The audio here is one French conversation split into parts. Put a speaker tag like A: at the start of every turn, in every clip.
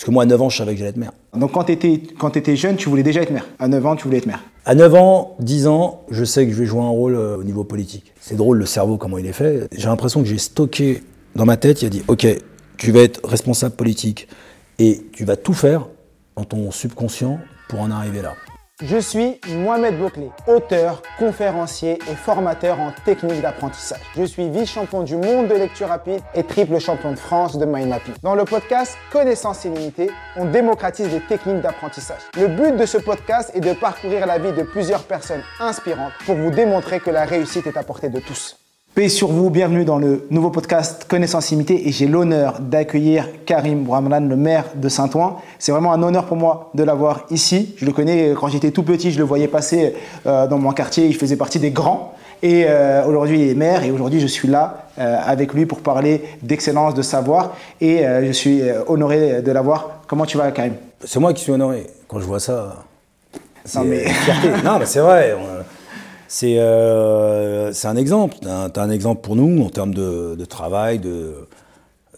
A: Parce que moi, à 9 ans, je savais que j'allais être maire.
B: Donc quand tu étais, jeune, tu voulais déjà être maire. À 9 ans, tu voulais être maire.
A: À 9 ans, 10 ans, je sais que je vais jouer un rôle euh, au niveau politique. C'est drôle le cerveau, comment il est fait. J'ai l'impression que j'ai stocké dans ma tête, il a dit, ok, tu vas être responsable politique et tu vas tout faire dans ton subconscient pour en arriver là.
B: Je suis Mohamed Bouclé, auteur, conférencier et formateur en technique d'apprentissage. Je suis vice-champion du monde de lecture rapide et triple champion de France de mind mapping. Dans le podcast Connaissance illimitée, on démocratise les techniques d'apprentissage. Le but de ce podcast est de parcourir la vie de plusieurs personnes inspirantes pour vous démontrer que la réussite est à portée de tous. Paix sur vous, bienvenue dans le nouveau podcast Connaissance Limitée et j'ai l'honneur d'accueillir Karim Bramlan, le maire de Saint-Ouen. C'est vraiment un honneur pour moi de l'avoir ici. Je le connais quand j'étais tout petit, je le voyais passer euh, dans mon quartier, il faisait partie des grands. Et euh, aujourd'hui, il est maire et aujourd'hui, je suis là euh, avec lui pour parler d'excellence, de savoir et je suis honoré de l'avoir. Comment tu vas, Karim?
A: C'est moi qui suis honoré. Quand je vois ça,
B: non, mais...
A: non, mais c'est vrai. Euh, c'est un exemple. Tu as un exemple pour nous en termes de, de travail,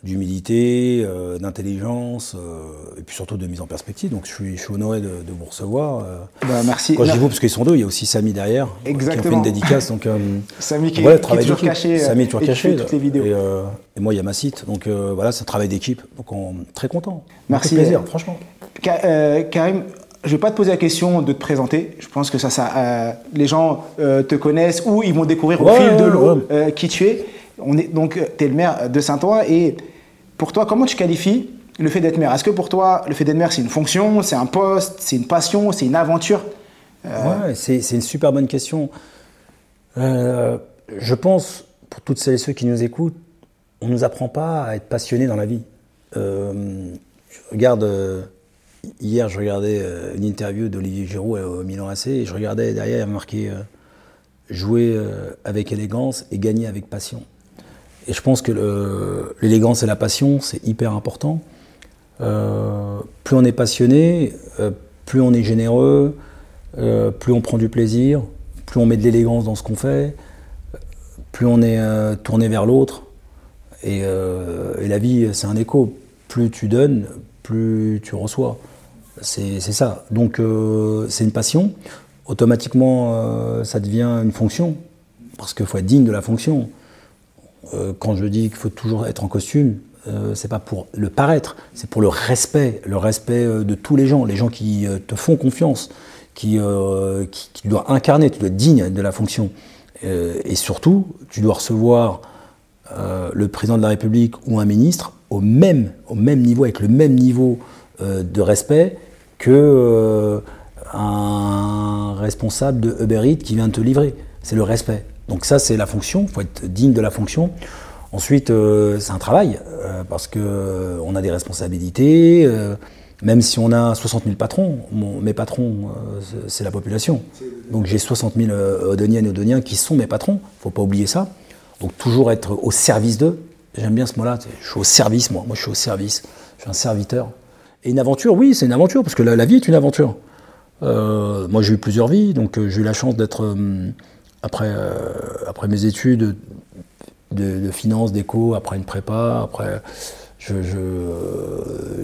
A: d'humilité, euh, d'intelligence, euh, et puis surtout de mise en perspective. Donc je suis, je suis honoré de, de, vous recevoir.
B: Bah, merci.
A: Quand je dis vous, parce qu'ils sont deux, il y a aussi Samy derrière,
B: Exactement.
A: qui a fait une dédicace. Donc,
B: Samy qui, voilà, qui est toujours caché,
A: Samy toujours caché.
B: Toutes les vidéos.
A: Et, et, moi, il y a ma site. Donc voilà, c'est un travail d'équipe. Donc on très content.
B: Merci.
A: plaisir, franchement.
B: Karim, je ne vais pas te poser la question de te présenter. Je pense que ça, ça euh, les gens euh, te connaissent ou ils vont découvrir au fil de l'eau euh, qui tu es. On est, donc, tu es le maire de Saint-Ouen. Et pour toi, comment tu qualifies le fait d'être maire? Est-ce que pour toi, le fait d'être maire, c'est une fonction, c'est un poste, c'est une passion, c'est une aventure?
A: Ouais, c'est une super bonne question. je pense, pour toutes celles et ceux qui nous écoutent, on ne nous apprend pas à être passionné dans la vie. je regarde Hier, je regardais euh, une interview d'Olivier Giroud au Milan AC et je regardais derrière, il y marqué euh, jouer euh, avec élégance et gagner avec passion. Et je pense que l'élégance et la passion, c'est hyper important. plus on est passionné, plus on est généreux, plus on prend du plaisir, plus on met de l'élégance dans ce qu'on fait, plus on est tourné vers l'autre. Et, la vie, c'est un écho. Plus tu donnes, plus tu reçois. C'est ça. Donc euh, c'est une passion. Automatiquement, euh, ça devient une fonction, parce qu'il faut être digne de la fonction. Euh, quand je dis qu'il faut toujours être en costume, c'est pas pour le paraître, c'est pour le respect, le respect de tous les gens, les gens qui te font confiance, qui, qui, doivent incarner, tu dois être digne de la fonction. et surtout, tu dois recevoir le président de la République ou un ministre au même niveau, avec le même niveau de respect que euh, un responsable de Uber Eats qui vient te livrer. C'est le respect. Donc ça, c'est la fonction. Il faut être digne de la fonction. Ensuite, euh, c'est un travail euh, parce que on a des responsabilités. même si on a 60 000 patrons, mes patrons, c'est la population. Donc j'ai 60 000 Odoniennes et Odoniens qui sont mes patrons. Faut pas oublier ça. Donc toujours être au service d'eux. J'aime bien ce mot-là. Je suis au service, moi. Moi, je suis au service. Je suis un serviteur. Et une aventure, oui, c'est une aventure, parce que la, vie est une aventure. Euh, moi, j'ai eu plusieurs vies, donc euh, j'ai eu la chance d'être, euh, après, mes études de, finance, d'éco, après une prépa, après, je,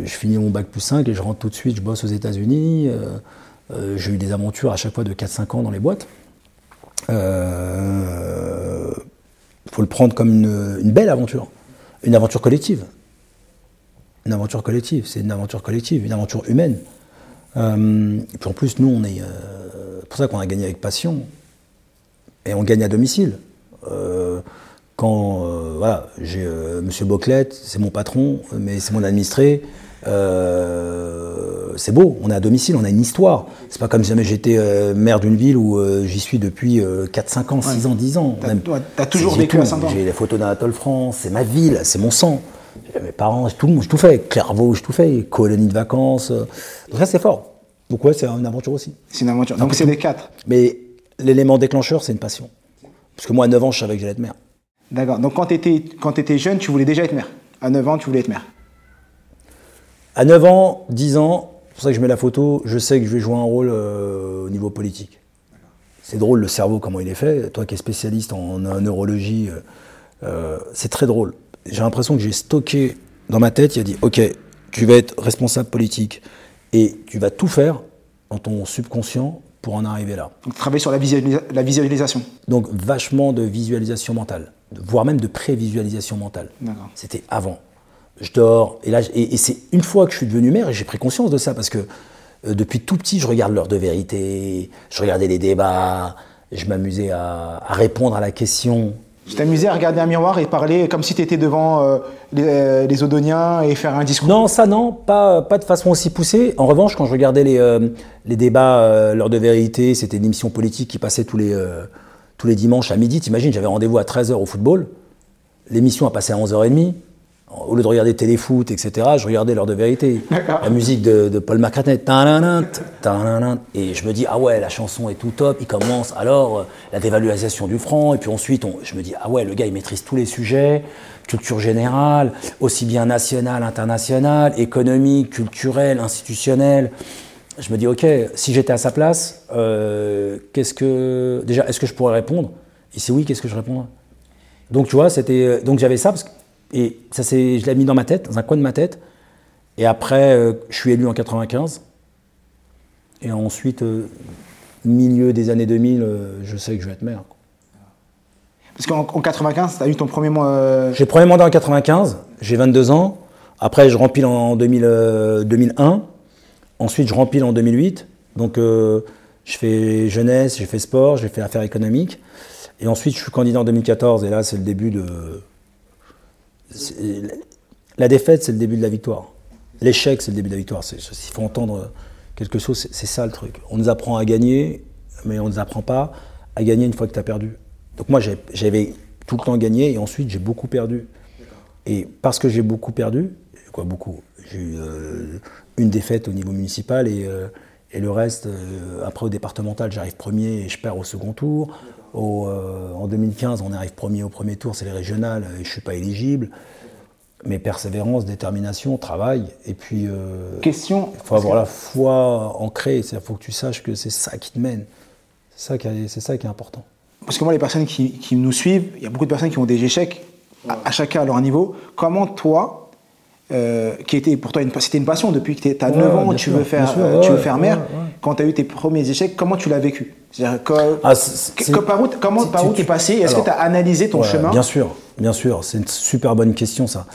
A: finis mon bac plus 5 et je rentre tout de suite, je bosse aux États-Unis. j'ai eu des aventures à chaque fois de 4-5 ans dans les boîtes. Il faut le prendre comme une belle aventure, une aventure collective une aventure collective. C'est une aventure collective, une aventure humaine. Euh, et puis en plus, nous, on est. Euh, pour ça qu'on a gagné avec passion. Et on gagne à domicile. Euh, quand. voilà, j'ai Monsieur Boclette, c'est mon patron, mais c'est mon administré. c'est beau, on est à domicile, on a une histoire. C'est pas comme si jamais j'étais maire d'une ville où j'y suis depuis 4, 5 ans, 6 ans, 10 ans.
B: T'as toujours vécu à
A: J'ai les photos d'Anatole France, c'est ma ville, c'est mon sang. Mes parents, tout, j'ai tout fait. Clairvaux, j'ai tout fait. Colonie de vacances. Donc ça, c'est fort. Donc ouais, c'est une aventure aussi.
B: C'est une aventure. Donc c'est les quatre.
A: Mais l'élément déclencheur, c'est une passion. Parce que moi, à 9 ans, je savais que j'allais être maire.
B: D'accord. Donc quand tu étais, quand étais jeune, tu voulais déjà être maire. À 9 ans, tu voulais être maire.
A: À 9 ans, 10 ans, c'est pour ça que je mets la photo, je sais que je vais jouer un rôle euh, au niveau politique. C'est drôle le cerveau, comment il est fait. Toi qui es spécialiste en, neurologie, euh, euh, c'est très drôle j'ai l'impression que j'ai stocké dans ma tête, il a dit, ok, tu vas être responsable politique et tu vas tout faire dans ton subconscient pour en arriver là.
B: Donc travailler sur la, visualisa- la visualisation.
A: Donc vachement de visualisation mentale, voire même de prévisualisation mentale. C'était avant. Je dors, et là, et, et c'est une fois que je suis devenu maire, et j'ai pris conscience de ça, parce que euh, depuis tout petit, je regarde l'heure de vérité, je regardais les débats, je m'amusais à, à répondre à la question.
B: Tu t'amusais à regarder un miroir et parler comme si tu étais devant euh, les, euh, les Odoniens et faire un discours.
A: Non, ça non, pas, pas de façon aussi poussée. En revanche, quand je regardais les, euh, débats, euh, l'heure de vérité, c'était une émission politique qui passait tous les, euh, tous les dimanches à midi. T'imagines, j'avais rendez-vous à 13h au football. L'émission a passé à 11h30. Au lieu de regarder téléfoot, etc., je regardais l'heure de vérité. La musique de, de Paul McCartney. Et je me dis, ah ouais, la chanson est tout top. Il commence alors euh, la dévaluation du franc. Et puis ensuite, on- je me dis, ah ouais, le gars, il maîtrise tous les sujets. Culture générale, aussi bien nationale, internationale, économique, culturelle, institutionnelle. Je me dis, ok, si j'étais à sa place, euh, qu'est-ce que. Déjà, est-ce que je pourrais répondre? Et si oui, qu'est-ce que je répondrais? Donc tu vois, c'était euh, donc j'avais ça parce que- et ça c'est je l'ai mis dans ma tête, dans un coin de ma tête. Et après, euh, je suis élu en 95. Et ensuite, euh, milieu des années 2000, euh, je sais que je vais être maire. quoi.
B: Parce qu'en en 95, tu as eu ton premier mois.
A: J'ai le premier mandat en 95, j'ai 22 ans. Après, je rempile en 2000, euh, 2001. Ensuite, je rempile en 2008. Donc, je fais jeunesse, j'ai fait sport, j'ai fait affaires économiques. Et ensuite, je suis candidat en 2014. Et là, c'est le début de. La défaite, c'est le début de la victoire. L'échec, c'est le début de la victoire. S'il faut entendre quelque chose, c'est ça le truc. On nous apprend à gagner, mais on ne nous apprend pas à gagner une fois que tu as perdu. Donc moi, j'avais tout le temps gagné et ensuite, j'ai beaucoup perdu. Et parce que j'ai beaucoup perdu, quoi beaucoup, j'ai eu euh, une défaite au niveau municipal et, euh, et le reste, euh, après au départemental, j'arrive premier et je perds au second tour. Au, euh, en 2015, on arrive premier au premier tour, c'est les régionales et je suis pas éligible. Mais persévérance, détermination, travail, et puis euh,
B: Question.
A: il faut avoir la foi ancrée, il faut que tu saches que c'est ça qui te mène. C'est ça, qui est- c'est ça qui est important.
B: Parce que moi, les personnes qui, qui nous suivent, il y a beaucoup de personnes qui ont des échecs, à, à chacun à leur niveau. Comment toi, euh, qui était pour toi une, c'était une passion depuis que tu as
A: Ouais,
B: 9 ans, tu
A: sûr,
B: veux faire,
A: sûr,
B: tu veux faire
A: ouais.
B: quand tu as eu tes premiers échecs, comment tu l'as vécu? Que-
A: Ah,
B: que- que- par où, comment,
A: tu-
B: par où
A: tu-
B: tu es passé? Est-ce que tu as analysé ton
A: Ouais,
B: chemin?
A: Bien sûr, bien sûr. C'est une super bonne question, ça.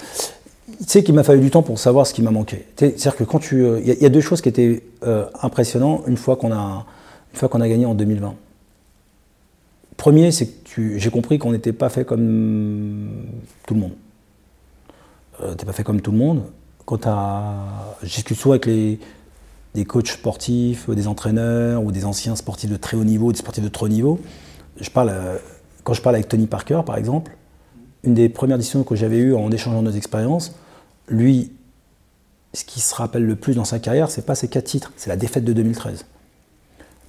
A: Tu sais qu'il m'a fallu du temps pour savoir ce qui m'a manqué. Tu C'est-à-dire que quand tu. euh, Il y, a- il y a deux choses qui étaient euh, impressionnantes une fois qu'on a, une fois qu'on a gagné en 2020. Premier, c'est que tu- j'ai compris qu'on n'était pas fait comme tout le monde. Euh, T'es pas fait comme tout le monde. Quand t'as- je discute souvent avec les, des coachs sportifs, des entraîneurs ou des anciens sportifs de très haut niveau, des sportifs de très haut niveau. Euh, quand je parle avec Tony Parker, par exemple, une des premières discussions que j'avais eues en échangeant nos expériences, lui, ce qui se rappelle le plus dans sa carrière, c'est pas ses quatre titres, c'est la défaite de 2013.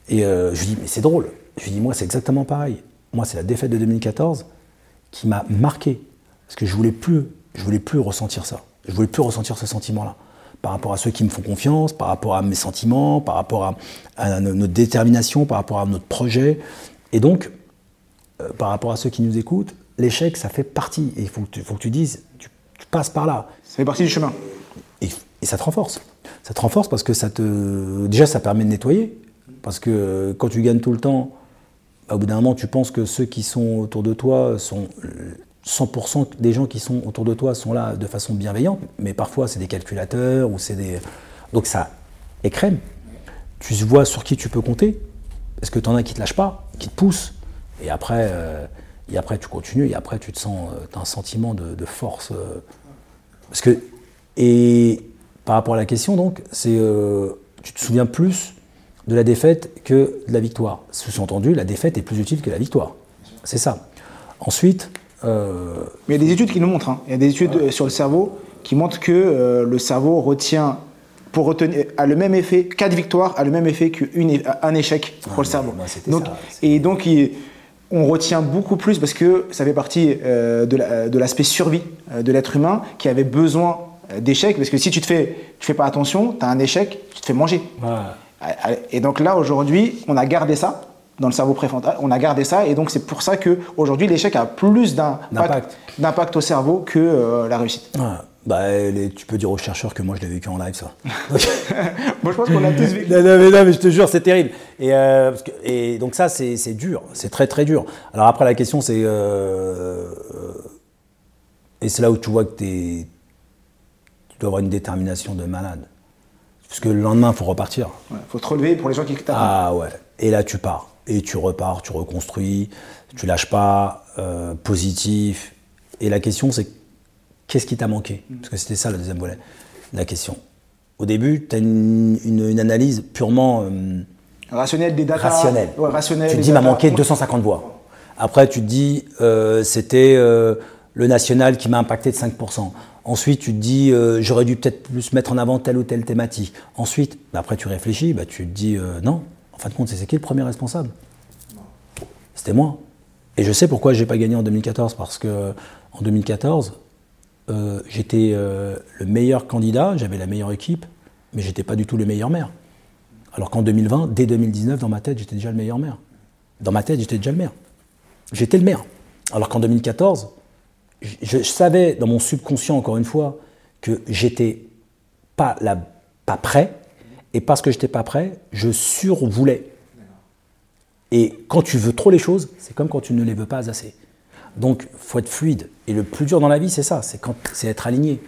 A: Et euh, je lui dis, mais c'est drôle. Je lui dis, moi, c'est exactement pareil. Moi, c'est la défaite de 2014 qui m'a marqué. Parce que je voulais plus, je voulais plus ressentir ça. Je voulais plus ressentir ce sentiment-là. Par rapport à ceux qui me font confiance, par rapport à mes sentiments, par rapport à, à no- notre détermination, par rapport à notre projet. Et donc, euh, par rapport à ceux qui nous écoutent, l'échec, ça fait partie. Et il faut, que tu- faut que tu dises, tu, tu passes par là.
B: Ça fait partie du chemin.
A: Et, et ça te renforce. Ça te renforce parce que ça te. Déjà, ça permet de nettoyer. Parce que quand tu gagnes tout le temps, bah, au bout d'un moment, tu penses que ceux qui sont autour de toi sont. Euh, 100% des gens qui sont autour de toi sont là de façon bienveillante, mais parfois c'est des calculateurs ou c'est des. Donc ça écrème. Tu vois sur qui tu peux compter. Est-ce que tu en as qui te lâchent pas, qui te poussent? Et après, euh, et après tu continues, et après tu te sens. tu as un sentiment de, force. euh, parce que, et par rapport à la question, donc, c'est, euh, tu te souviens plus de la défaite que de la victoire. Sous-entendu, la défaite est plus utile que la victoire. C'est ça. Ensuite, euh,
B: Mais il y a des études qui nous montrent. hein. Il y a des études euh, sur le cerveau qui montrent que euh, le cerveau retient, pour retenir, a le même effet, quatre victoires a le même effet qu'un échec pour le cerveau. Donc,
A: ça.
B: et donc, il- on retient beaucoup plus parce que ça fait partie euh, de la- de l'aspect survie de l'être humain qui avait besoin d'échecs. Parce que si tu te fais, tu fais pas attention, tu as un échec, tu te fais manger. Et donc là, aujourd'hui, on a gardé ça dans le cerveau préfrontal, on a gardé ça, et donc c'est pour ça que aujourd'hui l'échec a plus d'un-
A: D'impact.
B: d'impact au cerveau que euh, la réussite.
A: Voilà. Bah, les- tu peux dire aux chercheurs que moi je l'ai vécu en live, ça.
B: Moi, je pense qu'on a tous vécu.
A: non, non, mais, non, mais je te jure, c'est terrible. Et, euh, parce que- et donc ça, c'est dur, c'est très très dur. Alors après, la question, c'est... euh, et c'est là où tu vois que t'es- tu dois avoir une détermination de malade. Parce que le lendemain, il faut repartir.
B: Ouais, faut te relever pour les gens qui t'attendent.
A: Ah ouais. Et là, tu pars. Et tu repars, tu reconstruis, tu lâches pas, euh, positif. Et la question, c'est qu'est-ce qui t'a manqué? Parce que c'était ça le deuxième volet. La question. Au début, tu as une, une- une analyse purement euh,
B: Rationnel des data.
A: rationnelle.
B: Ouais,
A: tu te dis, il m'a manqué 250 voix. Après, tu te dis, euh, c'était le national qui m'a impacté de 5%. Ensuite, tu te dis, euh, j'aurais dû peut-être plus mettre en avant telle ou telle thématique. Ensuite, bah, après, tu réfléchis, bah, tu te dis, euh, non, en fin de compte, c'est qui le premier responsable? C'était moi. Et je sais pourquoi j'ai pas gagné en 2014, parce que en 2014, euh, j'étais euh, le meilleur candidat, j'avais la meilleure équipe, mais j'étais pas du tout le meilleur maire. Alors qu'en 2020, dès 2019, dans ma tête, j'étais déjà le meilleur maire. Dans ma tête, j'étais déjà le maire. J'étais le maire. Alors qu'en 2014, je, je savais dans mon subconscient, encore une fois, que j'étais pas, pas prêt. Et parce que j'étais pas prêt, je survoulais. Et quand tu veux trop les choses, c'est comme quand tu ne les veux pas assez. Donc, faut être fluide. Et le plus dur dans la vie, c'est ça, c'est quand, c'est être aligné.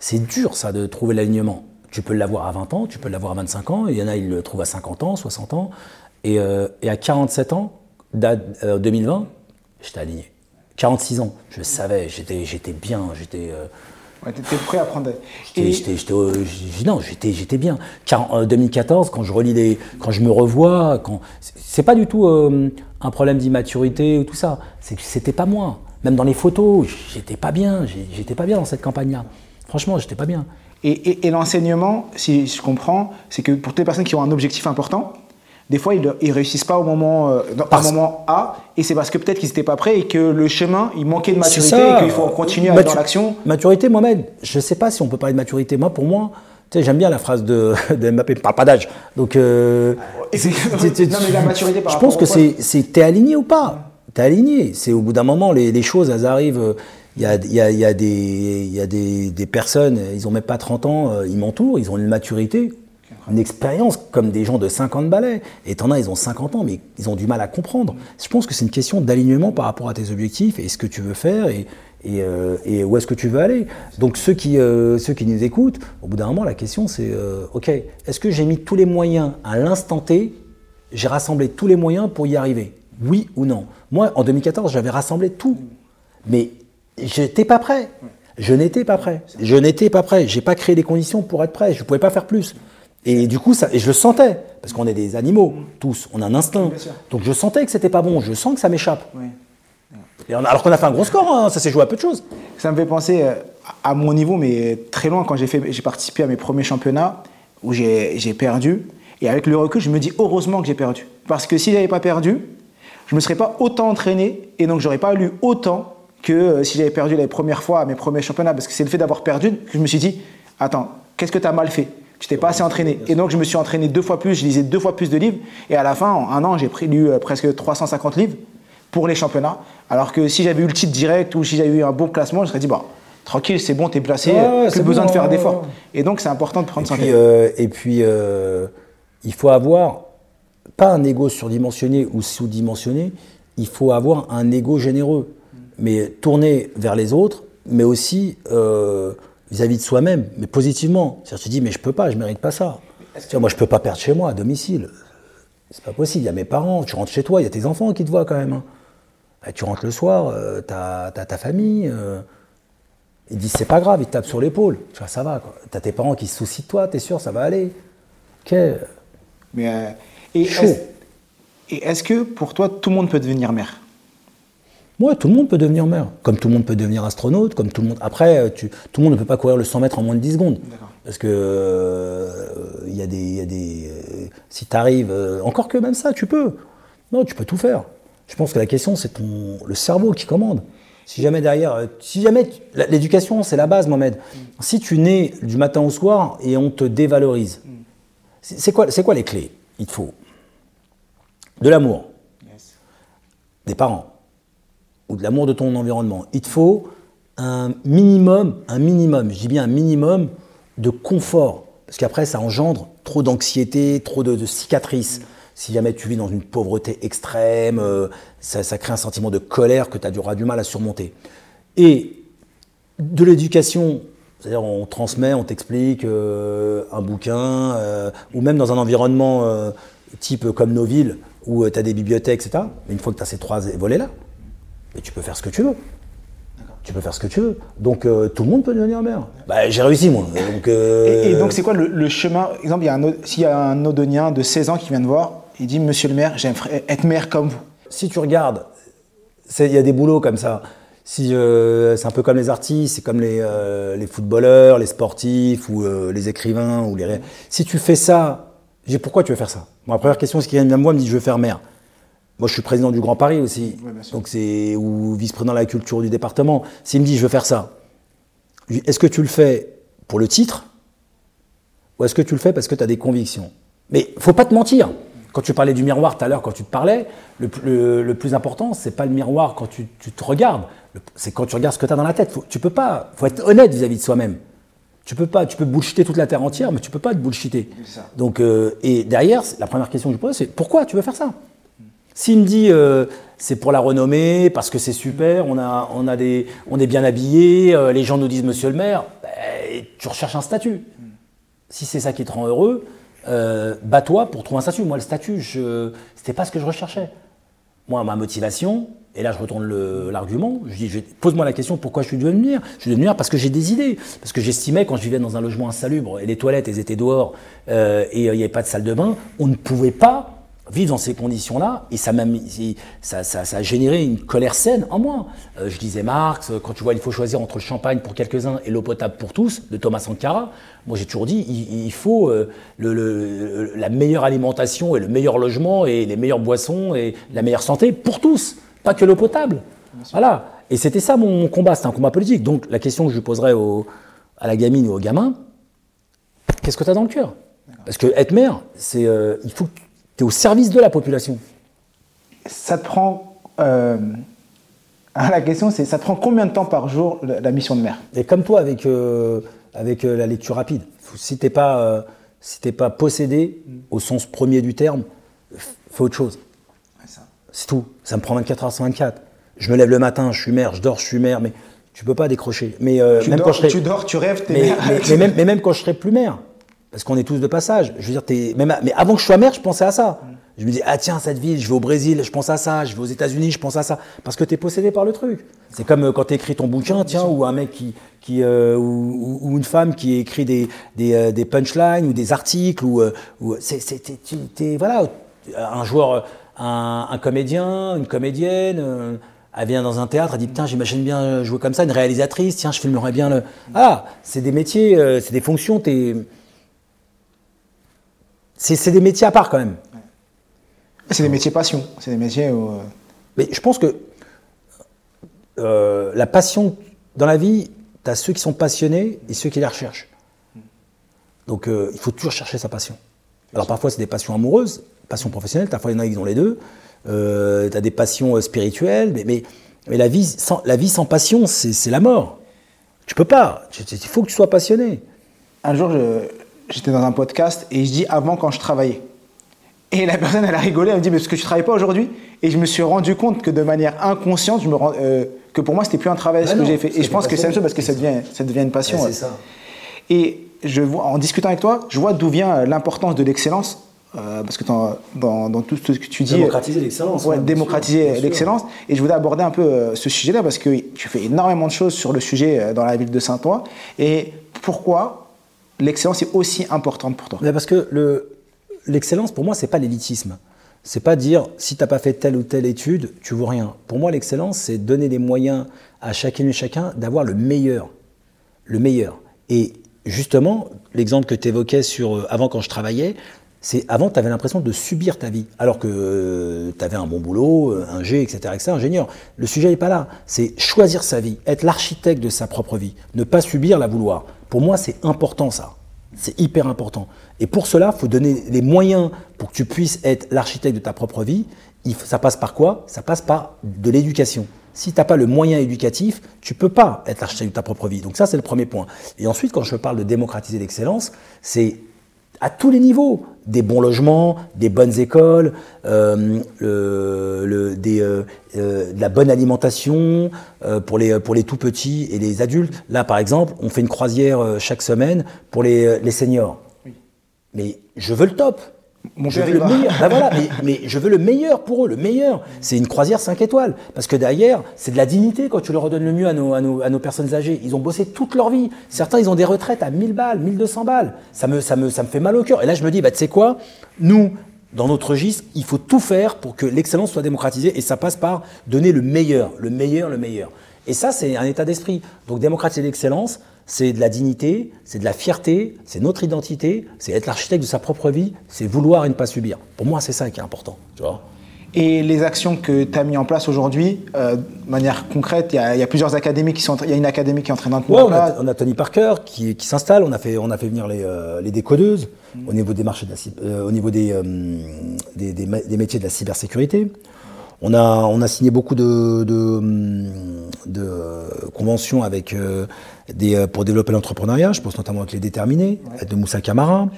A: C'est dur, ça, de trouver l'alignement. Tu peux l'avoir à 20 ans, tu peux l'avoir à 25 ans, il y en a, ils le trouvent à 50 ans, 60 ans. Et, euh, à 47 ans, euh, 2020, j'étais aligné. 46 ans, je savais, j'étais, j'étais bien, j'étais, euh,
B: Ouais, t'étais prêt à prendre. Et-
A: euh, non, j'étais, j'étais bien. Car en 2014, quand je relis les, quand je me revois, quand, c'est- pas du tout euh, un problème d'immaturité ou tout ça. C'était pas moi. Même dans les photos, j'étais pas bien. J'étais pas bien dans cette campagne-là. Franchement, j'étais pas bien.
B: Et, et- et l'enseignement, si je comprends, c'est que pour toutes les personnes qui ont un objectif important, des fois, ils ne réussissent pas au moment, euh, au moment A, et c'est parce que peut-être qu'ils n'étaient pas prêts et que le chemin, il manquait de maturité et qu'il faut continuer à être dans
A: Matu-
B: l'action.
A: Maturité, Mohamed, je sais pas si on peut parler de maturité. Moi, pour moi, tu sais, j'aime bien la phrase de, de Mbappé, parle pas d'âge. Donc, euh,
B: non, mais la maturité par
A: je pense que c'est, t'es aligné ou pas? T'es aligné. C'est au bout d'un moment, les, les choses, elles arrivent. Il y a, il y a- il y a des, il y a des, des personnes, ils ont même pas 30 ans, euh, ils m'entourent, ils ont une maturité, une expérience comme des gens de 50 balais. Et t'en as, ils ont 50 ans, mais ils ont du mal à comprendre. Je pense que c'est une question d'alignement par rapport à tes objectifs et ce que tu veux faire et, euh, où est-ce que tu veux aller. Donc ceux qui, euh, ceux qui nous écoutent, au bout d'un moment, la question c'est, euh, ok, est-ce que j'ai mis tous les moyens à l'instant T j'ai rassemblé tous les moyens pour y arriver? Oui ou non? Moi, en 2014, j'avais rassemblé tout. Mais je n'étais pas prêt. Je n'étais pas prêt. Je n'étais pas prêt. J'ai pas créé les conditions pour être prêt. Je ne pouvais pas faire plus. Et du coup, ça, et je le sentais. Parce qu'on est des animaux, tous. On a un instinct. Donc je sentais que c'était pas bon. Je sens que ça m'échappe.
B: Ouais.
A: Et on a- alors qu'on a fait un gros score, hein. ça s'est joué à peu de choses.
B: Ça me fait penser euh, à mon niveau, mais très loin, quand j'ai participé à mes premiers championnats où j'ai perdu. Et avec le recul, je me dis heureusement que j'ai perdu. Parce que si j'avais pas perdu, je me serais pas autant entraîné et donc j'aurais pas lu autant que euh, si j'avais perdu les premières fois à mes premiers championnats. Parce que c'est le fait d'avoir perdu que je me suis dit attends, qu'est-ce que tu as mal fait? T'es pas assez entraîné. Et donc je me suis entraîné deux fois plus, je lisais deux fois plus de livres. Et à la fin, en un an, j'ai lu euh, presque 350 livres pour les championnats. Alors que si j'avais eu le titre direct ou si j'avais eu un bon classement, je serais dit, bah, tranquille, c'est bon, t'es placé,
A: Ouais,
B: plus besoin
A: bon,
B: de faire d'efforts.
A: ouais.
B: Et donc, c'est important de prendre
A: Et puis, euh, et puis euh, il faut avoir, pas un ego surdimensionné ou sous-dimensionné, il faut avoir un ego généreux, mais tourné vers les autres, mais aussi euh, vis-à-vis de soi-même, mais positivement. C'est-à-dire, tu te dis, mais je peux pas, je mérite pas ça. Moi, je peux pas perdre chez moi, à domicile. C'est pas possible, il y a mes parents, tu rentres chez toi, il y a tes enfants qui te voient quand même. hein. Tu rentres le soir, euh, t'as as ta famille. euh, ils disent c'est pas grave, ils te tapent sur l'épaule. Tu vois, ça va quoi. T'as tes parents qui se soucient de toi, t'es sûr, ça va aller. Ok.
B: Mais, euh, et
A: Chaud.
B: est-ce et est-ce que pour toi, tout le monde peut devenir maire
A: Ouais, tout le monde peut devenir maire. Comme tout le monde peut devenir astronaute, comme tout le monde. Après, euh, tu- tout le monde ne peut pas courir le 100 mètres en moins de 10 secondes. Parce que euh, il y a des. il y a des euh, si tu arrives. encore que même ça, tu peux. Non, tu peux tout faire. Je pense que la question, c'est ton le cerveau qui commande. Si jamais derrière. Si jamais. L'éducation, c'est la base, Mohamed. Si tu nais du matin au soir et on te dévalorise, c'est c'est quoi, c'est quoi les clés? Il te faut de l'amour, des parents ou de l'amour de ton environnement. Il te faut un minimum, un minimum, je dis bien un minimum de confort. Parce qu'après, ça engendre trop d'anxiété, trop de, cicatrices. Si jamais tu vis dans une pauvreté extrême, euh, ça, crée un sentiment de colère que tu auras du mal à surmonter. Et de l'éducation, c'est-à-dire on transmet, on t'explique euh, un bouquin, euh, ou même dans un environnement type comme nos villes, où tu as des bibliothèques, etc. Mais une fois que tu as ces trois volets-là, tu peux faire ce que tu veux tu peux faire ce que tu veux. Donc euh, tout le monde peut devenir maire. Bah, j'ai réussi moi. Donc,
B: euh, et, donc c'est quoi le, chemin? Exemple, s'il y a un Odonien de 16 ans qui vient te voir, il dit Monsieur le maire, j'aimerais être maire comme vous.
A: Si tu regardes, il y a des boulots comme ça. Si euh, c'est un peu comme les artistes, c'est comme les, les, footballeurs, les sportifs ou les écrivains ou les. Si tu fais ça, j'ai pourquoi tu veux faire ça? La première question, c'est qu'il vient de moi me dit je veux faire maire. Moi, je suis président du Grand Paris aussi, donc c'est ou vice-président de la culture du département. S'il me dit, je veux faire ça, est-ce que tu le fais pour le titre ou est-ce que tu le fais parce que tu as des convictions? Mais faut pas te mentir. Quand tu parlais du miroir tout à l'heure, quand tu te parlais, le, plus important, c'est pas le miroir quand tu, te regardes, c'est quand tu regardes ce que tu as dans la tête. Faut, tu peux pas, faut être honnête vis-à-vis de soi-même. Tu peux pas, tu peux bullshiter toute la terre entière, mais tu peux pas te bullshiter. Donc, euh, et derrière, la première question que je pose, c'est pourquoi tu veux faire ça? S'il me dit euh, c'est pour la renommée, parce que c'est super, on, a, on, a des, on est bien habillé, euh, les gens nous disent monsieur le maire, ben, tu recherches un statut. Si c'est ça qui te rend heureux, euh, bats-toi pour trouver un statut. Moi, le statut, ce n'était pas ce que je recherchais. Moi, ma motivation, et là je retourne l'argument, je dis pose-moi la question pourquoi je suis devenu venir? Je suis devenu venir parce que j'ai des idées, parce que j'estimais quand je vivais dans un logement insalubre et les toilettes elles étaient dehors et il n'y avait pas de salle de bain, on ne pouvait pas vivre dans ces conditions-là, et ça, ça, ça, ça, a généré une colère saine en moi. Euh, je disais Marx, euh, quand tu vois il faut choisir entre le champagne pour quelques-uns et l'eau potable pour tous, de Thomas Sankara, moi j'ai toujours dit il, faut euh, le, la meilleure alimentation et le meilleur logement et les meilleures boissons et la meilleure santé pour tous, pas que l'eau potable. Voilà. Et c'était ça mon, combat, c'était un combat politique. Donc la question que je poserais au, à la gamine ou au gamin, qu'est-ce que tu as dans le cœur? Parce que être maire, c'est il faut que tu es au service de la population.
B: Ça te prend. Euh, la question, c'est ça te prend combien de temps par jour la, mission de maire?
A: Et comme toi avec, euh, avec euh, la lecture rapide. Si tu n'es pas, si pas possédé au sens premier du terme, fais autre chose. c'est tout. Ça me prend 24 heures sur 24. Je me lève le matin, je suis maire, je dors, je suis maire, mais tu peux pas décrocher. Mais,
B: tu, même dors, quand je tu dors, tu rêves,
A: mais, mais, même, mais même quand je serai plus maire, parce qu'on est tous de passage. Je veux dire, es, même, mais avant que je sois maire, je pensais à ça. Je me dis, ah tiens, cette ville, je vais au Brésil, je pense à ça, je vais aux États-Unis, je pense à ça. Parce que tu es possédé par le truc. C'est comme euh, quand tu écris ton bouquin, tiens, ou un mec qui. qui euh, ou, une femme qui écrit des, des, euh, des punchlines ou des articles. Ou, ou c'est, voilà, un joueur, un, un, comédien, une comédienne. elle vient dans un théâtre, elle dit Putain, j'imagine bien jouer comme ça, une réalisatrice, tiens, je filmerais bien le. Ah, c'est des métiers, c'est des fonctions, t'es c'est des métiers à part quand même.
B: C'est des métiers passion. C'est des métiers où. Euh,
A: Mais je pense que euh, la passion dans la vie, tu as ceux qui sont passionnés et ceux qui la recherchent. Donc euh, il faut toujours chercher sa passion. Alors parfois c'est des passions amoureuses, passions professionnelles, parfois il y en a qui ont les deux. tu as des passions spirituelles, mais, mais, mais, la, vie sans, la vie sans passion, c'est la mort. Tu peux pas. Il faut que tu sois passionné.
B: Un jour, je, j'étais dans un podcast et je dis avant quand je travaillais. Et la personne, elle a rigolé, elle me dit, mais est-ce que tu travailles pas aujourd'hui? Et je me suis rendu compte que de manière inconsciente, je me rend, euh, que pour moi, c'était plus un travail ce que j'ai fait. Et je pense que c'est ça parce que ça devient, ça devient une passion.
A: c'est ça.
B: Et je vois, en discutant avec toi, je vois d'où vient euh, l'importance de l'excellence. Euh, parce que dans, dans, tout ce que tu dis.
A: Démocratiser l'excellence.
B: Ouais, démocratiser l'excellence. Et je voulais aborder un peu ce sujet-là parce que tu fais énormément de choses sur le sujet dans la ville de Saint-Ouen. Et pourquoi l'excellence est aussi importante pour toi
A: Parce que l'excellence, pour moi, c'est pas l'élitisme. C'est pas dire si tu n'as pas fait telle ou telle étude, tu vaux rien. Pour moi, l'excellence, c'est donner les moyens à chacune et chacun d'avoir le meilleur. Le meilleur. Et justement, l'exemple que tu évoquais sur euh, avant quand je travaillais, c'est avant, tu avais l'impression de subir ta vie, alors que euh, tu avais un bon boulot, euh, un G, etc., etc., ingénieur. Le sujet n'est pas là. C'est choisir sa vie, être l'architecte de sa propre vie, ne pas subir la vouloir. Pour moi, c'est important ça. C'est hyper important. Et pour cela, il faut donner les moyens pour que tu puisses être l'architecte de ta propre vie. Ça passe par quoi? Ça passe par de l'éducation. Si tu n'as pas le moyen éducatif, tu peux pas être l'architecte de ta propre vie. Donc ça, c'est le premier point. Et ensuite, quand je parle de démocratiser l'excellence, c'est à tous les niveaux. Des bons logements, des bonnes écoles, euh, le, des, euh, euh, de la bonne alimentation pour, les, pour les tout petits et les adultes. Là, par exemple, on fait une croisière chaque semaine pour les, les seniors. Mais je veux le top. Mon je veux le meilleur. Ben voilà, mais, je veux le meilleur pour eux, le meilleur. C'est une croisière 5 étoiles. Parce que derrière, c'est de la dignité quand tu leur redonnes le mieux à nos, à, nos, à nos, personnes âgées. Ils ont bossé toute leur vie. Certains, ils ont des retraites à 1000 balles, 1200 balles. Ça me, ça me, ça me fait mal au cœur. Et là, je me dis, bah, tu sais quoi? Nous, dans notre registre, il faut tout faire pour que l'excellence soit démocratisée. Et ça passe par donner le meilleur, le meilleur, le meilleur. Et ça, c'est un état d'esprit. Donc, démocratiser l'excellence, c'est de la dignité, c'est de la fierté, c'est notre identité, c'est être l'architecte de sa propre vie, c'est vouloir et ne pas subir. Pour moi, c'est ça qui est important. Tu vois
B: et les actions que tu as mis en place aujourd'hui, euh, de manière concrète, il y, a plusieurs académies qui sont, il y a une académie qui est en train
A: d'entrer on, a, on a Tony Parker qui, s'installe, on a fait, on a fait venir les, euh, décodeuses au niveau des marchés, euh, au niveau des, des, métiers de la cybersécurité. On a, on a signé beaucoup de, de, conventions avec des, euh, pour développer l'entrepreneuriat. Je pense notamment avec les déterminés, de Moussa Camara.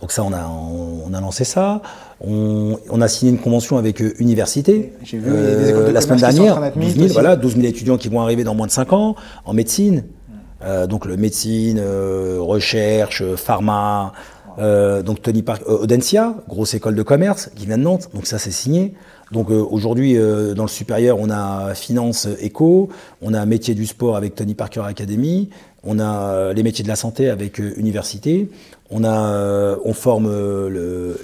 A: Donc ça, on a, on, a lancé ça. On, on, a signé une convention avec euh, Université
B: J'ai vu euh,
A: la semaine dernière. 12 000, voilà, 12 000 étudiants qui vont arriver dans moins de 5 ans en médecine. Euh, donc le médecine, euh, recherche, pharma. donc Tony Park, Audencia, grosse école de commerce qui vient de Nantes. Donc ça, c'est signé. Donc euh, aujourd'hui, euh, dans le supérieur, on a finance éco, on a métier du sport avec Tony Parker Academy, on a euh, les métiers de la santé avec université, on forme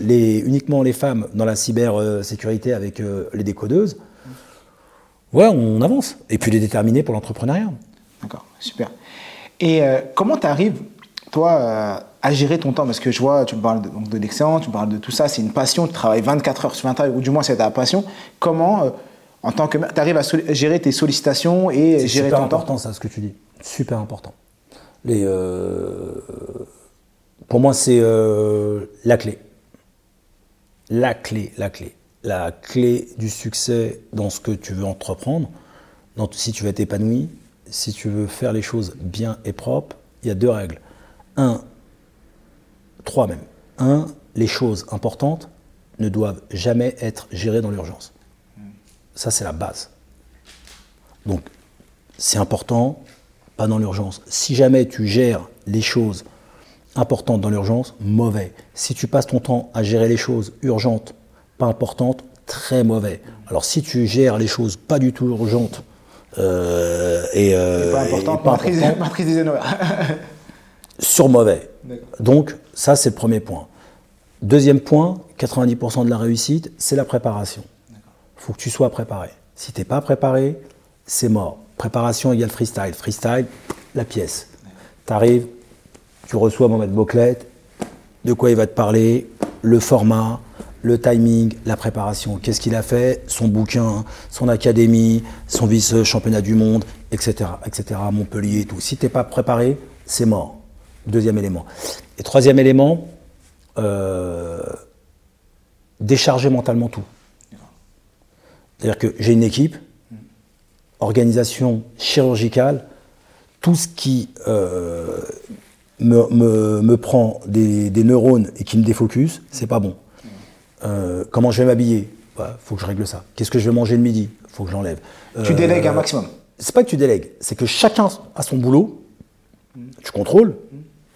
A: uniquement les femmes dans la cybersécurité avec les décodeuses. Ouais, on avance. Et puis les déterminés pour l'entrepreneuriat.
B: D'accord, super. Et comment tu arrives, toi, à gérer ton temps Parce que je vois, tu me parles de, donc de l'excellence, tu me parles de tout ça, c'est une passion, tu travailles 24 heures sur 24 ou du moins c'est ta passion. Comment, euh, en tant que tu arrives à gérer tes sollicitations et gérer ton
A: temps C'est important ça, ce que tu dis. Super important. Les, euh, pour moi, c'est euh, la clé. La clé, la clé. La clé du succès dans ce que tu veux entreprendre, dans, si tu veux être épanoui, si tu veux faire les choses bien et propres, il y a deux règles. Un, Trois même. Un, les choses importantes ne doivent jamais être gérées dans l'urgence. Ça, c'est la base. Donc, c'est important, pas dans l'urgence. Si jamais tu gères les choses importantes dans l'urgence, mauvais. Si tu passes ton temps à gérer les choses urgentes, pas importantes, très mauvais. Alors si tu gères les choses pas du tout urgentes euh, et,
B: euh, pas importantes,
A: sur mauvais. Donc, ça, c'est le premier point. Deuxième point, 90% de la réussite, c'est la préparation. Il faut que tu sois préparé. Si tu n'es pas préparé, c'est mort. Préparation égale freestyle. Freestyle, la pièce. Tu arrives, tu reçois Mohamed Boclet, de quoi il va te parler, le format, le timing, la préparation. Qu'est-ce qu'il a fait? Son bouquin, son académie, son vice-championnat du monde, etc., etc., Montpellier et tout. Si tu n'es pas préparé, c'est mort. Deuxième élément. Et troisième élément, euh, décharger mentalement tout. C'est-à-dire que j'ai une équipe, organisation chirurgicale, tout ce qui euh, me, prend des, neurones et qui me défocus, c'est pas bon. Euh, comment je vais m'habiller? Il faut que je règle ça. Qu'est-ce que je vais manger le midi? Il faut que j'enlève.
B: Tu délègues un maximum
A: C'est pas que tu délègues, c'est que chacun a son boulot, tu contrôles,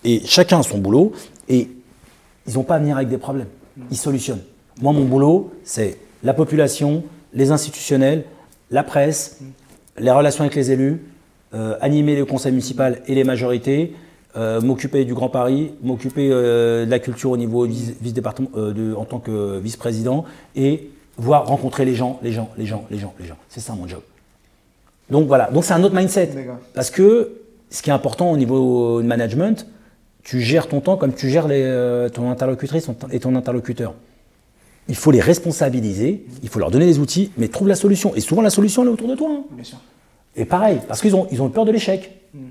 A: et chacun a son boulot, et ils n'ont pas à venir avec des problèmes. Ils solutionnent. Moi, mon boulot, c'est la population, les institutionnels, la presse, les relations avec les élus, euh, animer le conseil municipal et les majorités, euh, m'occuper du Grand Paris, m'occuper euh, de la culture au niveau vice, département, en tant que vice-président, et voir rencontrer les gens, les gens, les gens, les gens, les gens. C'est ça mon job. Donc voilà, donc c'est un autre mindset. Parce que ce qui est important au niveau de management, tu gères ton temps comme tu gères les, euh, ton interlocutrice et ton interlocuteur. Il faut les responsabiliser, il faut leur donner des outils, mais trouve la solution. Et souvent, la solution, elle est autour de toi. Hein. Bien sûr. Et pareil, parce qu'ils ont, ils ont peur de l'échec. Mais mm.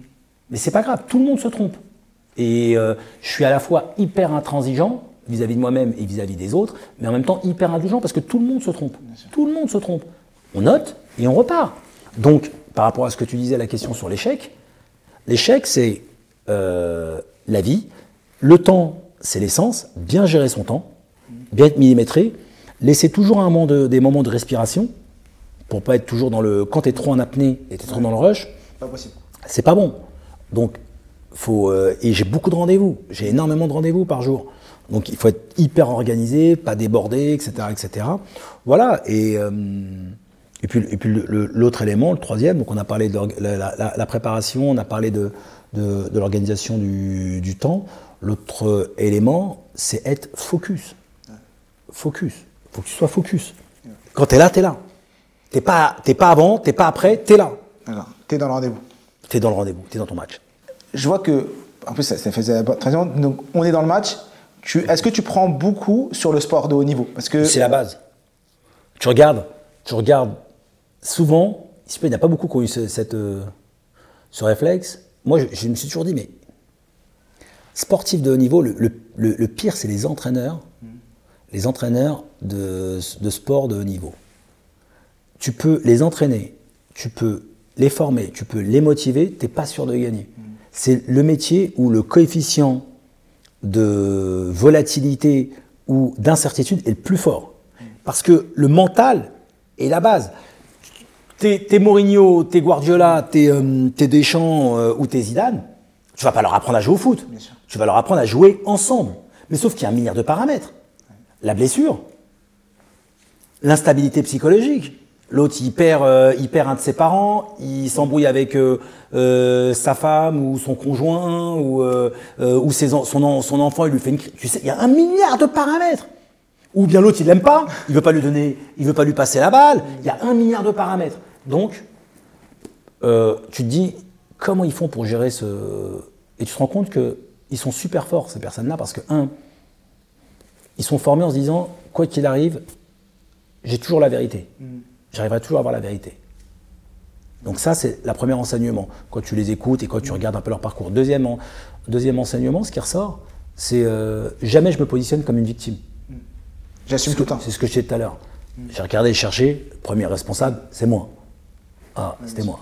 A: Mais c'est pas grave, tout le monde se trompe. Et euh, je suis à la fois hyper intransigeant vis-à-vis de moi-même et vis-à-vis des autres, mais en même temps hyper indulgent parce que tout le monde se trompe. Tout le monde se trompe. On note et on repart. Donc, par rapport à ce que tu disais, la question sur l'échec, l'échec, c'est euh, la vie. Le temps, c'est l'essence. Bien gérer son temps, bien être millimétré, laisser toujours un moment de- des moments de respiration pour pas être toujours dans le. Quand tu es trop en apnée et tu es trop dans le rush,
B: Pas possible.
A: c'est pas bon. Donc, faut. euh, et j'ai beaucoup de rendez-vous. J'ai énormément de rendez-vous par jour. Donc, il faut être hyper organisé, pas débordé, etc., etc. Voilà. Et euh, et puis, et puis l'autre élément, le troisième. Donc, on a parlé de la préparation, on a parlé de de, de l'organisation du, du temps. L'autre élément, c'est être focus. Focus. Faut que tu sois focus. Quand tu es là, tu es là. T'es pas, t'es pas avant, t'es pas après, tu es là.
B: D'accord. T'es dans le rendez-vous.
A: Tu es dans le rendez-vous, tu es dans ton match.
B: Je vois que, en plus, ça, ça faisait. Donc, on est dans le match. Tu, est-ce que tu prends beaucoup sur le sport de haut niveau? Parce que
A: C'est la base. Tu regardes, tu regardes souvent, il n'y a pas beaucoup qui ont eu ce, cette, euh, ce réflexe. Moi, je, je me suis toujours dit, mais sportif de haut niveau, le, le- le- le pire, c'est les entraîneurs, les entraîneurs de, de sport de haut niveau. Tu peux les entraîner, tu peux les former, tu peux les motiver, tu n'es pas sûr de gagner. C'est le métier où le coefficient de volatilité ou d'incertitude est le plus fort. Parce que le mental est la base. T'es Mourinho, t'es Guardiola, t'es euh, Deschamps euh, ou t'es Zidane, tu vas pas leur apprendre à jouer au foot.
B: sûr.
A: Tu vas leur apprendre à jouer ensemble. Mais sauf qu'il y a un milliard de paramètres. La blessure, l'instabilité psychologique. L'autre, il perd, euh, il perd un de ses parents, il s'embrouille avec sa femme ou son conjoint ou, ou ses en- son, en- son enfant, il lui fait une Tu sais, il y a un milliard de paramètres. Ou bien l'autre, il l'aime pas, il veut pas lui donner, il veut pas lui passer la balle. Il y a un milliard de paramètres. Donc, euh, tu te dis comment ils font pour gérer ce. Et tu te rends compte qu'ils sont super forts, ces personnes-là, parce que, un, ils sont formés en se disant quoi qu'il arrive, j'ai toujours la vérité. J'arriverai toujours à avoir la vérité. Donc, ça, c'est la première enseignement, quand tu les écoutes et quand tu regardes un peu leur parcours. Deuxième, en- deuxième enseignement, ce qui ressort, c'est euh, jamais je me positionne comme une victime.
B: j'assume tout le temps.
A: C'est ce que je disais tout à l'heure. J'ai regardé chercher, le premier responsable, c'est moi. Ah, c'était moi.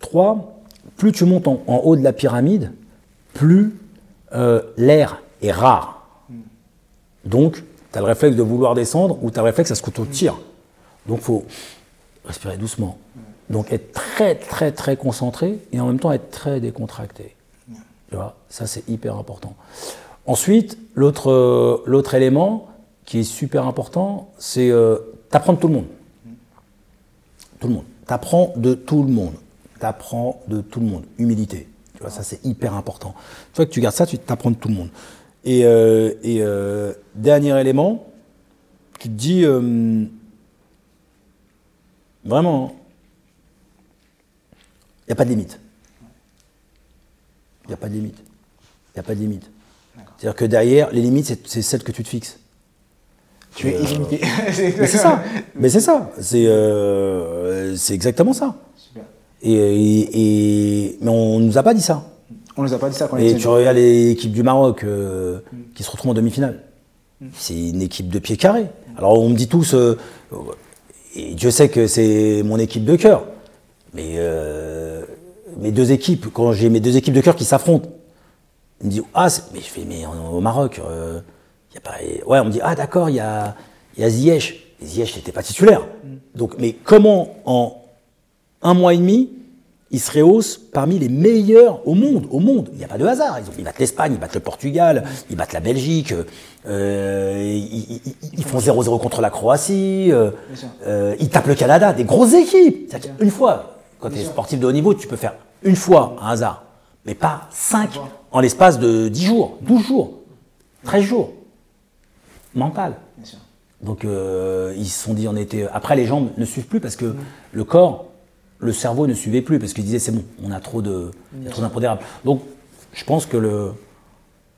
A: Trois, plus tu montes en, haut de la pyramide, plus euh, l'air est rare. Donc, tu as le réflexe de vouloir descendre ou tu as le réflexe à ce que tu tires. Donc, faut respirer doucement. Donc, être très, très, très concentré et en même temps être très décontracté. Tu vois, ça, c'est hyper important. Ensuite, l'autre euh, élément qui est super important, c'est euh, t'apprends de tout le monde. Tout le monde. T'apprends de tout le monde. T'apprends de tout le monde. Humilité. Tu vois, ça, c'est hyper important. Une fois que tu gardes ça, tu t'apprends de tout le monde. Et, euh, et euh, dernier élément, tu te dis euh, vraiment, il n'y a pas de limite. Il n'y a pas de limite. Il n'y a pas de limite. C'est-à-dire que derrière, les limites, c'est- c'est celles que tu te fixes.
B: Tu es illimité.
A: Mais c'est ça. Mais c'est ça. C'est euh, exactement ça.
B: Super.
A: Et, et- et- mais on nous a pas dit ça.
B: On nous a pas dit ça quand
A: Et tu regardes l'équipe du Maroc euh, qui se retrouve en demi-finale. C'est une équipe de pied carré. Alors on me dit tous, euh, et Dieu sait que c'est mon équipe de cœur, mais euh, mes deux équipes, quand j'ai mes deux équipes de cœur qui s'affrontent, ils me disent ah mais je fais mais au Maroc, euh, y a pas, ouais on me dit ah d'accord il y a il y a Ziyech, Ziyech n'était pas titulaire. Donc mais comment en un mois et demi, ils se rehaussent parmi les meilleurs au monde. Au monde, il n'y a pas de hasard. Ils, ont- ils battent l'Espagne, ils battent le Portugal, ils battent la Belgique, euh, ils, ils- ils font 0-0 contre la Croatie, euh, euh, ils tapent le Canada, des grosses équipes. Une fois, quand tu es sportif de haut niveau, tu peux faire une fois un hasard, mais pas cinq en l'espace de 10 jours, 12 jours, 13 jours. Mental.
B: Bien sûr.
A: Donc euh, ils se sont dit on était. Après les jambes ne suivent plus parce que le corps, le cerveau ne suivait plus parce qu'ils disaient c'est bon, on a trop de, trop d'impondérables. Donc je pense que le,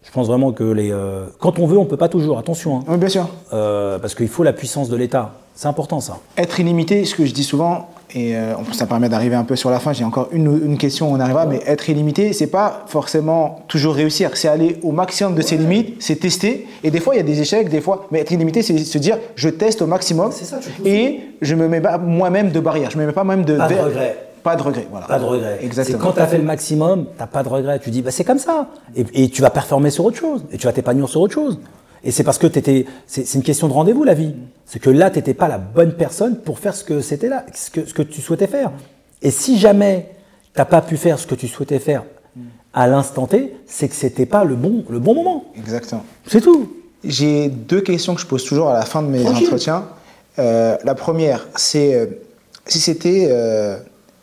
A: je pense vraiment que les, euh, quand on veut on peut pas toujours. Attention, hein.
B: Oui, bien sûr.
A: Euh, parce qu'il faut la puissance de l'État. C'est important ça.
B: Être illimité, ce que je dis souvent, et euh, ça permet d'arriver un peu sur la fin. J'ai encore une, une, question, on arrivera, mais être illimité, c'est pas forcément toujours réussir. C'est aller au maximum de ses limites, c'est tester. Et des fois, il y a des échecs, des fois. Mais être illimité, c'est se dire, je teste au maximum ça, et je me mets pas moi-même de barrière. Je me mets pas moi-même de.
A: Pas de regret.
B: Pas de regret, voilà.
A: Pas de regret. Exactement. quand tu as fait le maximum, tu pas de regret. Tu dis, bah, c'est comme ça. Et, et, tu vas performer sur autre chose. Et tu vas t'épanouir sur autre chose. Et c'est parce que t'étais, c'est une question de rendez-vous la vie. C'est que là, tu n'étais pas la bonne personne pour faire ce que c'était là, ce que, ce que tu souhaitais faire. Et si jamais tu n'as pas pu faire ce que tu souhaitais faire à l'instant T, c'est que c'était pas le bon, le bon moment.
B: Exactement.
A: C'est tout.
B: J'ai deux questions que je pose toujours à la fin de mes entretiens. Euh, la première, c'est euh, si c'était, euh,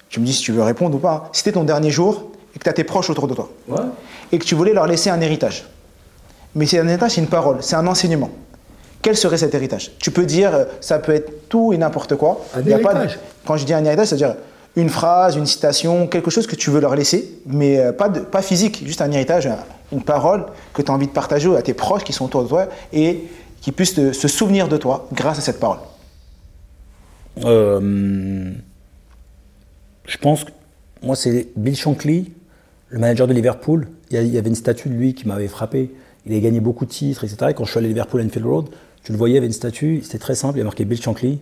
B: tu me dis si tu veux répondre ou pas, si c'était ton dernier jour et que tu as tes proches autour de toi
A: ouais.
B: et que tu voulais leur laisser un héritage. Mais c'est un héritage, c'est une parole, c'est un enseignement. Quel serait cet héritage? Tu peux dire, euh, ça peut être tout et n'importe quoi.
A: Un héritage. Pas de,
B: quand je dis un héritage, c'est-à-dire une phrase, une citation, quelque chose que tu veux leur laisser, mais euh, pas, de, pas physique, juste un héritage, une parole que tu as envie de partager à tes proches qui sont autour de toi et qui puissent te, se souvenir de toi grâce à cette parole.
A: Euh, je pense que moi, c'est Bill Shankly, le manager de Liverpool. Il y avait une statue de lui qui m'avait frappé. Il avait gagné beaucoup de titres, etc. Et quand je suis allé à Liverpool Enfield Road, tu le voyais, il y avait une statue, c'était très simple, il y a marqué Bill Shankly.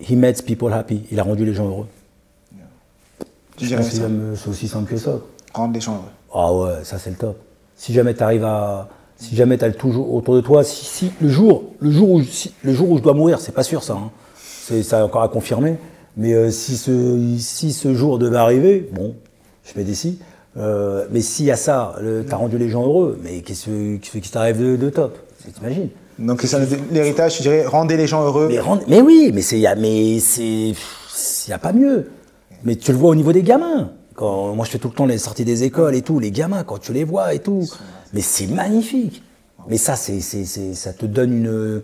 A: He makes people happy. Il a rendu les gens heureux. C'est aussi simple que ça.
B: Rendre les gens heureux.
A: Ah ouais, ça c'est le top. Si jamais tu arrives à. Si jamais tu as le toujours autour de toi, si, si, le, jour, le, jour où, le jour où je dois mourir, c'est pas sûr ça. Hein. C'est ça encore à confirmer. Mais euh, si, ce, si ce jour devait arriver, bon, je fais des si. Euh, mais s'il y a ça, tu as rendu les gens heureux, mais qu'est-ce qui t'arrive de, de top? T'imagines?
B: Donc l'héritage, tu dirais, rendez les gens heureux.
A: Mais, mais oui, mais c'est, mais c'est, il n'y a pas mieux. Mais tu le vois au niveau des gamins. Quand, moi, je fais tout le temps les sorties des écoles et tout, les gamins, quand tu les vois et tout. Mais c'est magnifique. Mais ça, c'est, ça te donne une,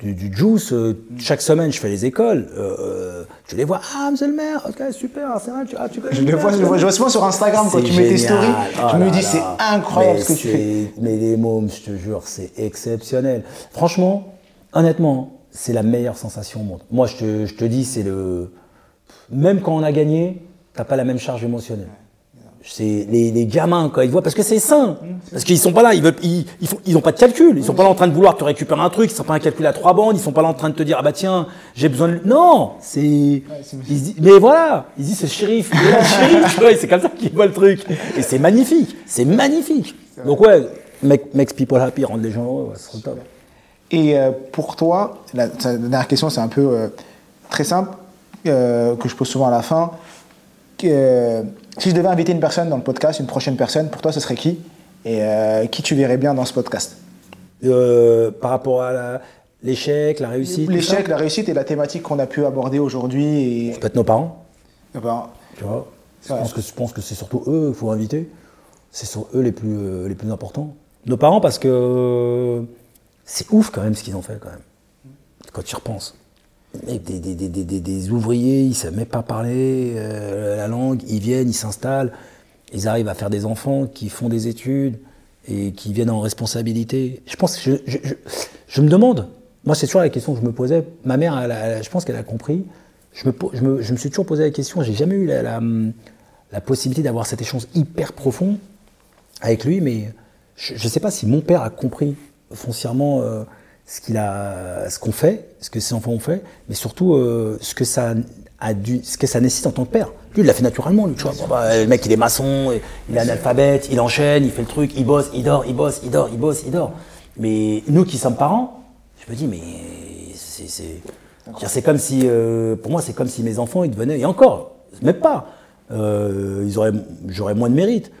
A: du, du juice. Euh, chaque semaine, je fais les écoles. Euh je les vois. Ah, monsieur le maire, ok, super, c'est vrai. Tu, ah, tu
B: je, le vois, je, vois, je vois souvent sur Instagram quand tu mets tes stories. je oh me dis, c'est incroyable ce que tu fais.
A: Mais les mômes, je te jure, c'est exceptionnel. Franchement, honnêtement, c'est la meilleure sensation au monde. Moi, je te, je te dis, c'est le. Même quand on a gagné, t'as pas la même charge émotionnelle c'est les, les, gamins quand ils voient parce que c'est sain. Parce qu'ils sont pas là ils veulent ils, ils, font, ils ont pas de calcul. Ils sont pas là en train de vouloir te récupérer un truc. Ils sont pas un calcul à trois bandes. Ils sont pas là en train de te dire ah bah tiens j'ai besoin de non c'est mais voilà. Ils disent c'est shérif. C'est comme ça qu'ils voient le truc. Et c'est magnifique. C'est magnifique. Donc ouais make, makes people happy rendre les gens heureux c'est top.
B: Et euh, pour toi la, la, dernière question c'est un peu euh, très simple euh, que je pose souvent à la fin. Que si je devais inviter une personne dans le podcast, une prochaine personne, pour toi, ce serait qui? Et euh, qui tu verrais bien dans ce podcast?
A: Euh, Par rapport à l'échec, la, réussite
B: L'échec, la réussite et la thématique qu'on a pu aborder aujourd'hui. Et...
A: Ça peut être nos parents.
B: Nos parents.
A: Tu vois? Je pense, que, je pense que c'est surtout eux qu'il faut inviter. C'est sur eux les plus, euh, les plus importants. Nos parents, parce que c'est ouf quand même ce qu'ils ont fait quand même. Quand tu y repenses des, des, des, des, ouvriers, ils ne savent même pas parler euh, la langue, ils viennent, ils s'installent, ils arrivent à faire des enfants qui font des études et qui viennent en responsabilité. Je pense je, je, me demande, moi c'est toujours la question que je me posais, ma mère, je pense qu'elle a compris, je me, me, je me, suis toujours posé la question, j'ai jamais eu la, la, la possibilité d'avoir cet échange hyper profond avec lui, mais je ne sais pas si mon père a compris foncièrement. Euh, ce qu'il a, ce qu'on fait, ce que ses enfants ont fait, mais surtout euh, ce que ça a dû, ce que ça nécessite en tant que père. Lui, il l'a fait naturellement, lui, tu vois. Bah, le mec, il est maçon, il est analphabète, il enchaîne, il fait le truc, il bosse, il dort, il bosse, il dort, il bosse, il dort. Mais nous qui sommes parents, je me dis, mais c'est, c'est, comme si, euh, pour moi, c'est comme si mes enfants, ils devenaient, et encore, même pas, euh, ils auraient, j'aurais moins de mérite.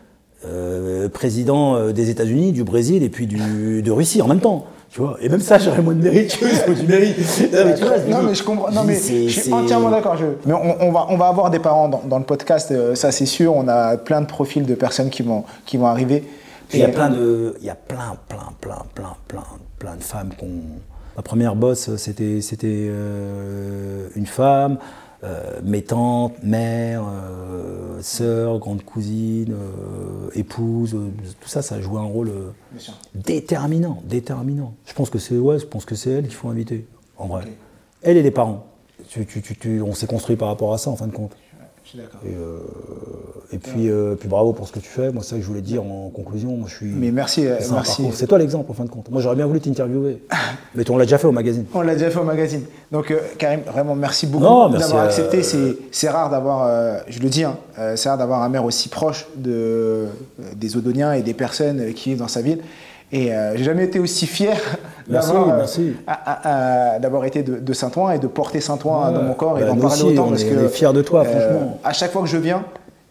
A: Euh, président des États-Unis, du Brésil et puis du, de Russie en même temps. Tu vois Et même ça, j'aurais moins de mérite que du mérite.
B: Non, mais, tu vois, non, mais je comprends. Non, mais je suis entièrement d'accord. Mais on, on, va, on va avoir des parents dans, dans le podcast, euh, ça c'est sûr. On a plein de profils de personnes qui vont, qui vont arriver.
A: Il y a plein de, il y a plein, plein, plein, plein, plein, plein de femmes qu'on. Ma première boss, c'était, c'était euh, une femme. Euh, mes tantes, mères, euh, sœurs, grandes cousines, euh, épouses, tout ça, ça a joué un rôle déterminant, déterminant. Je pense que c'est ouais, je pense que c'est elles qu'il faut inviter, en vrai. Elle et les parents. Tu- tu- tu- tu- on s'est construit par rapport à ça en fin de compte. Et, euh, et puis, euh, puis bravo pour ce que tu fais. Moi, c'est ça que je voulais dire en conclusion. Moi, je suis.
B: Mais merci, euh, merci.
A: C'est toi l'exemple en fin de compte. Moi, j'aurais bien voulu t'interviewer. Mais on l'a déjà fait au magazine.
B: On l'a déjà fait au magazine. Donc, euh, Karim, vraiment, merci beaucoup d'avoir accepté. C'est- rare d'avoir, je le dis, hein, c'est rare d'avoir un maire aussi proche de, des Odoniens et des personnes qui vivent dans sa ville. Et j'ai jamais été aussi fier d'avoir, euh, été de, de Saint-Ouen et de porter Saint-Ouen dans mon corps et
A: Bah,
B: d'en parler
A: aussi,
B: autant parce
A: est-
B: que
A: on est fiers de toi,
B: euh,
A: franchement.
B: À chaque fois que je viens,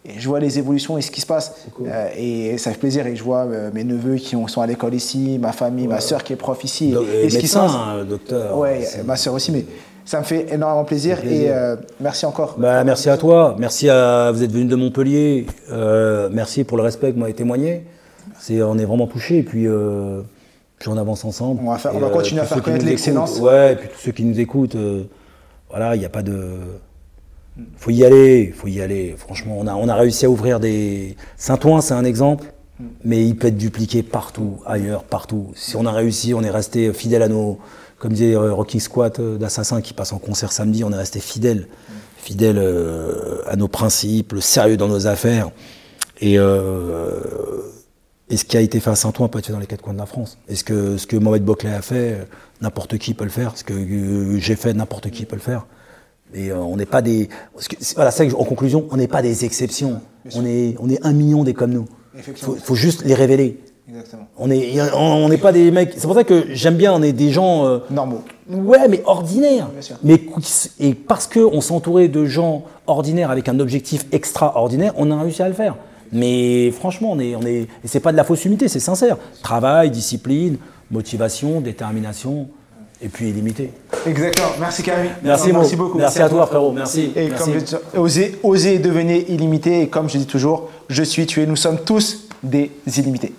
B: et je vois les évolutions et ce qui se passe. Euh, et ça fait plaisir. Et je vois euh, mes neveux qui ont- sont à l'école ici, ma famille, ma soeur qui est prof ici.
A: Do-
B: et,
A: et
B: ce qui se
A: médecin,
B: passe.
A: hein, docteur.
B: Ouais, ma soeur aussi, mais ça me fait énormément plaisir,
A: plaisir.
B: et euh, merci encore.
A: Bah, merci à toi, merci à vous êtes venu de Montpellier, merci pour le respect que vous m'avez témoigné. On est vraiment touchés et puis, puis on avance ensemble.
B: On va faire- on va continuer à faire connaître l'excellence.
A: Ouais, et puis tous ceux qui nous écoutent, euh, voilà, il n'y a pas de, faut y aller, faut y aller. Franchement, on a, on a réussi à ouvrir des. Saint-Ouen, c'est un exemple, mais il peut être dupliqué partout, ailleurs, partout. Si on a réussi, on est resté fidèle à nos, comme disait euh, Rocking Squat euh, d'Assassin qui passe en concert samedi, on est resté fidèle, fidèle euh, à nos principes, sérieux dans nos affaires. Et, euh, et ce qui a été fait à Saint-Ouen peut être fait dans les quatre coins de la France. Et ce que, ce que Mohamed Boclet a fait, euh, n'importe qui peut le faire. Ce que euh, j'ai fait, n'importe qui peut le faire. Et euh, on n'est pas des. Voilà, c'est ça que je- en conclusion, on n'est pas des exceptions. On est, on est un million des comme nous. Il faut, faut juste les révéler.
B: Exactement.
A: On est, on n'est pas des mecs. C'est pour ça que j'aime bien. On est des gens. euh,
B: Normaux.
A: Ouais, mais ordinaires.
B: Bien sûr.
A: Mais et parce que on s'entourait de gens ordinaires avec un objectif extraordinaire, on a réussi à le faire. Mais franchement, on est, on est, et c'est pas de la fausse humilité, c'est sincère. Travail, discipline, motivation, détermination, et puis illimité.
B: Exactement. Merci Karim.
A: Merci,
B: beaucoup.
A: Merci à toi, frérot. Merci.
B: Et
A: Merci.
B: comme je dis, osez, osez devenir illimité. Et comme je dis toujours, je suis, tu es, nous sommes tous des illimités.